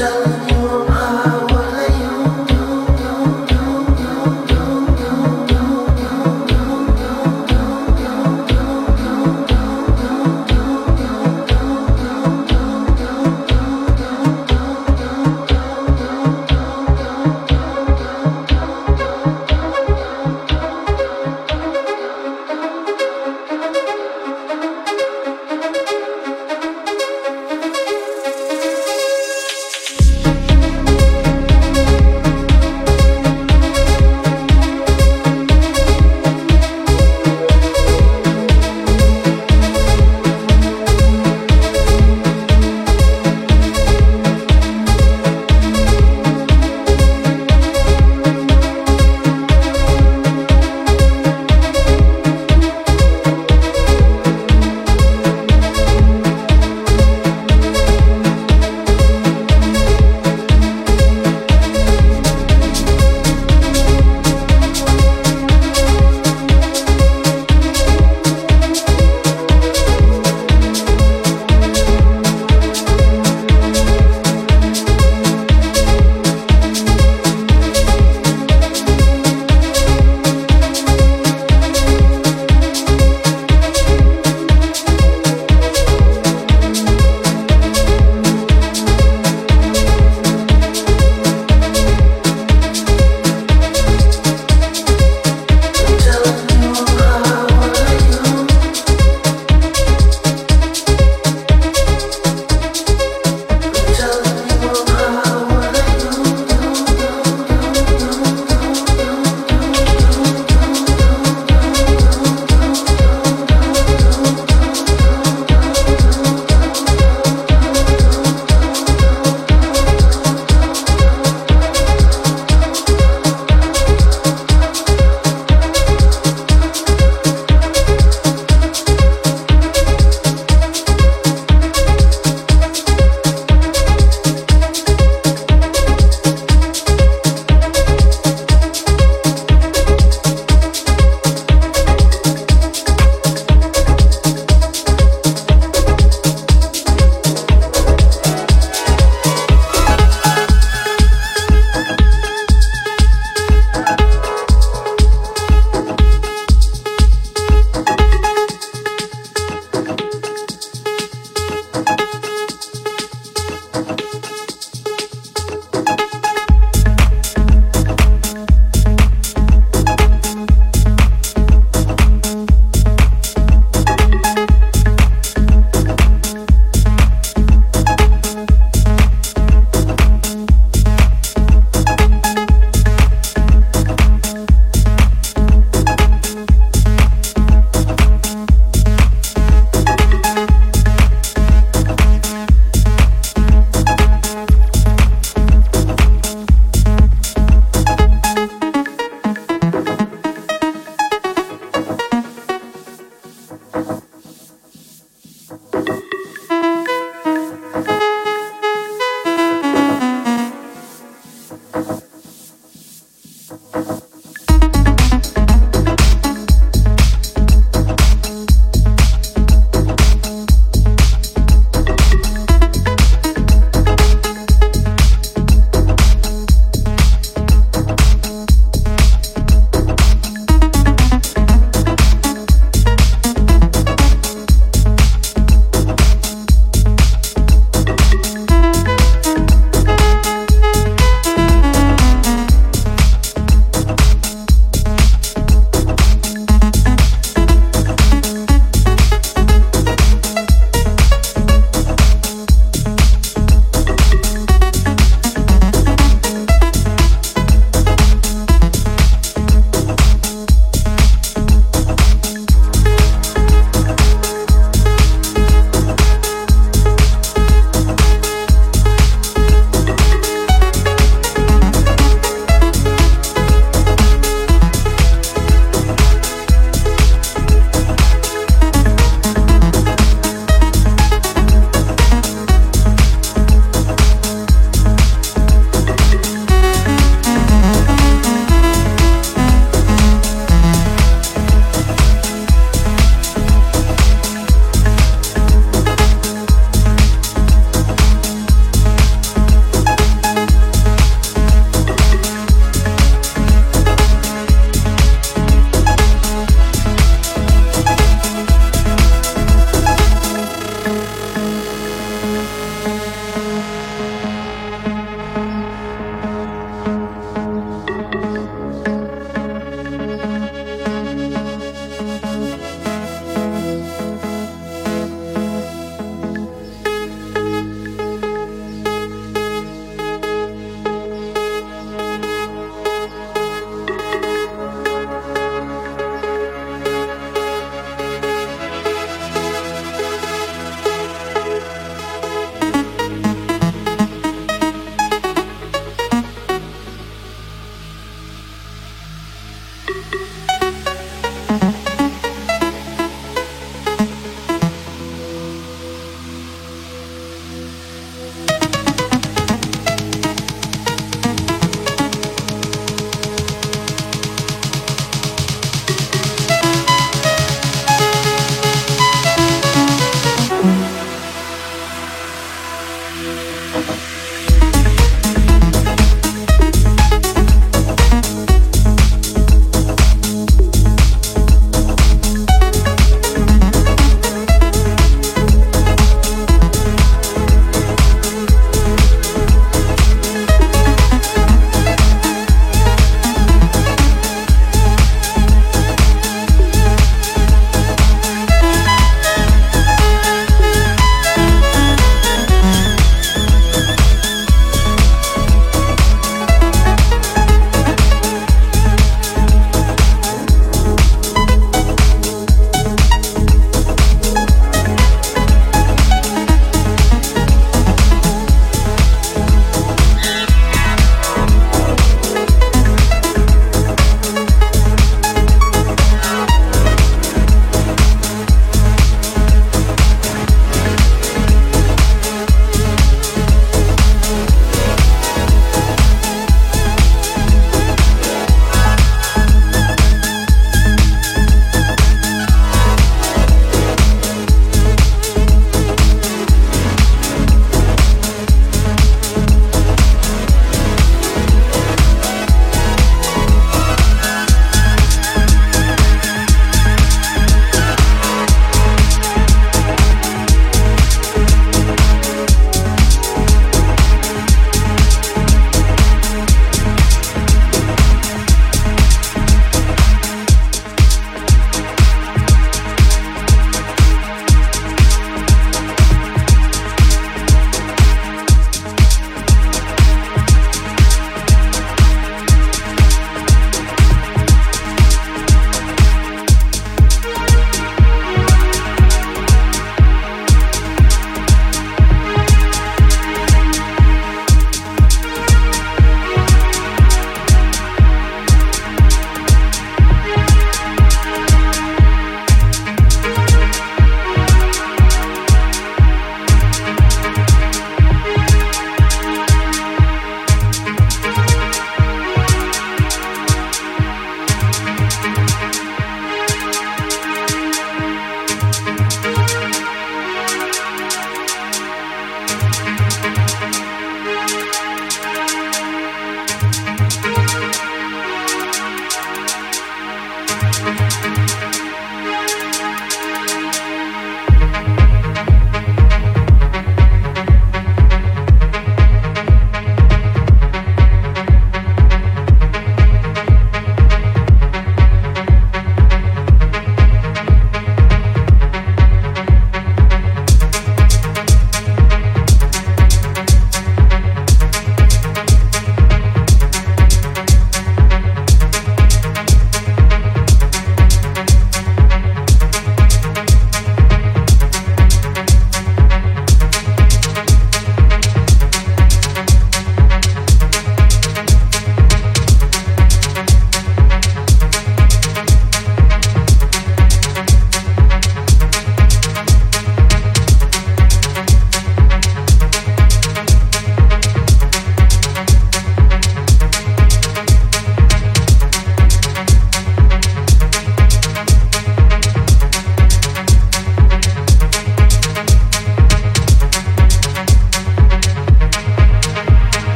so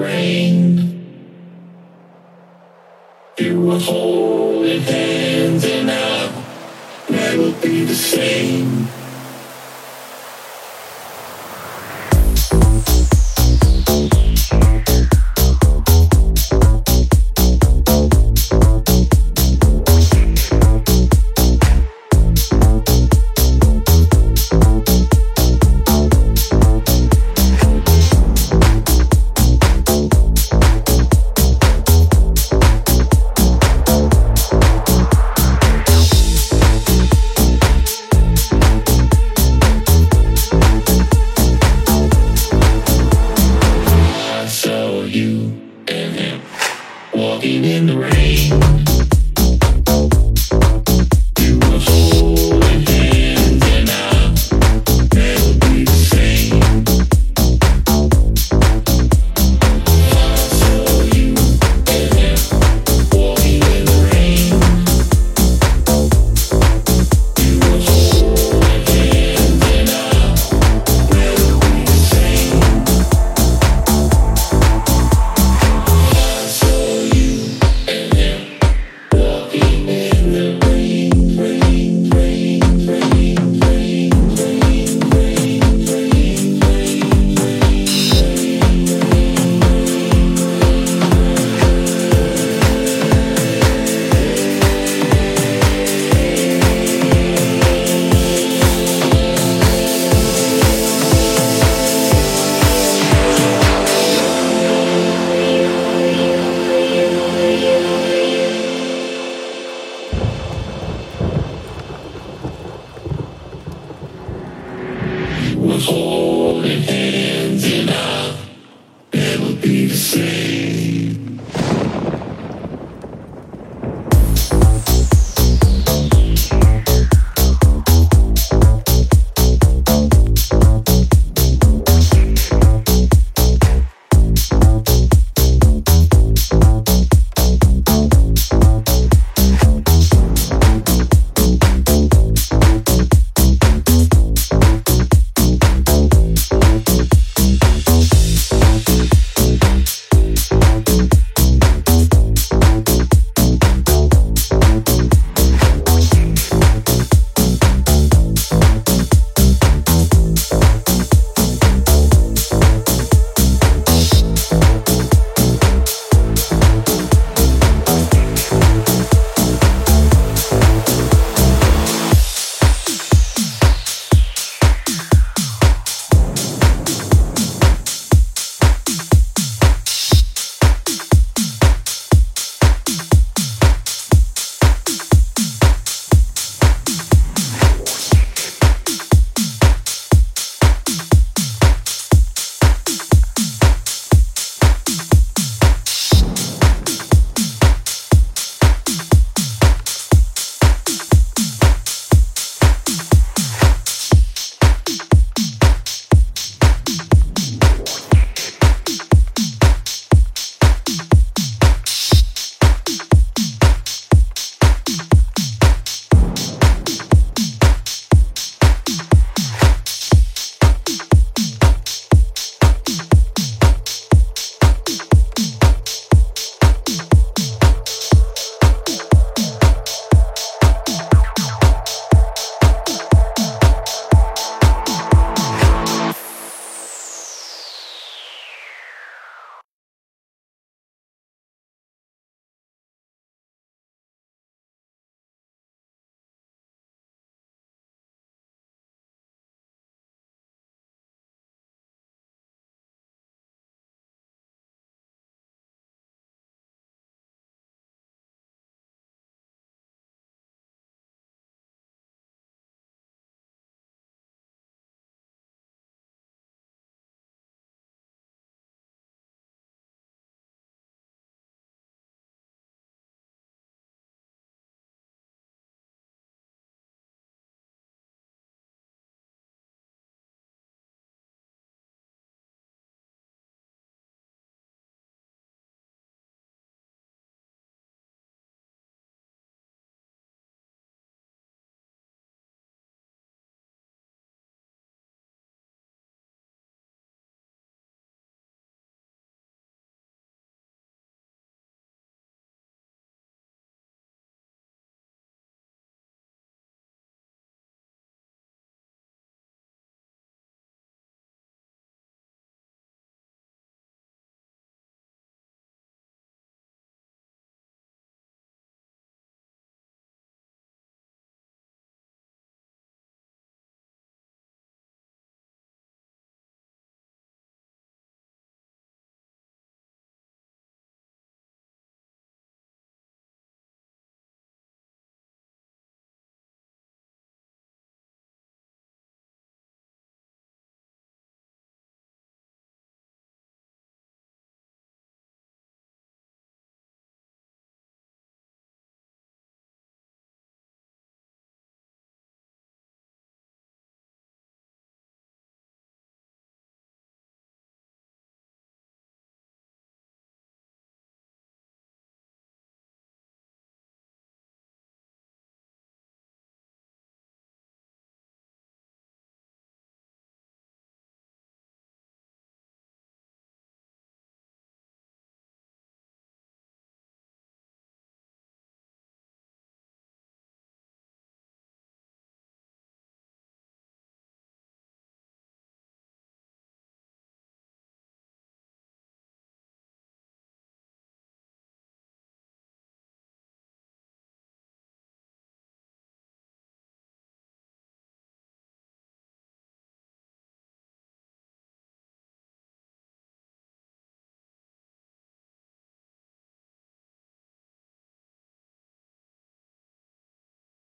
rain. You were holding hands and I never be the same.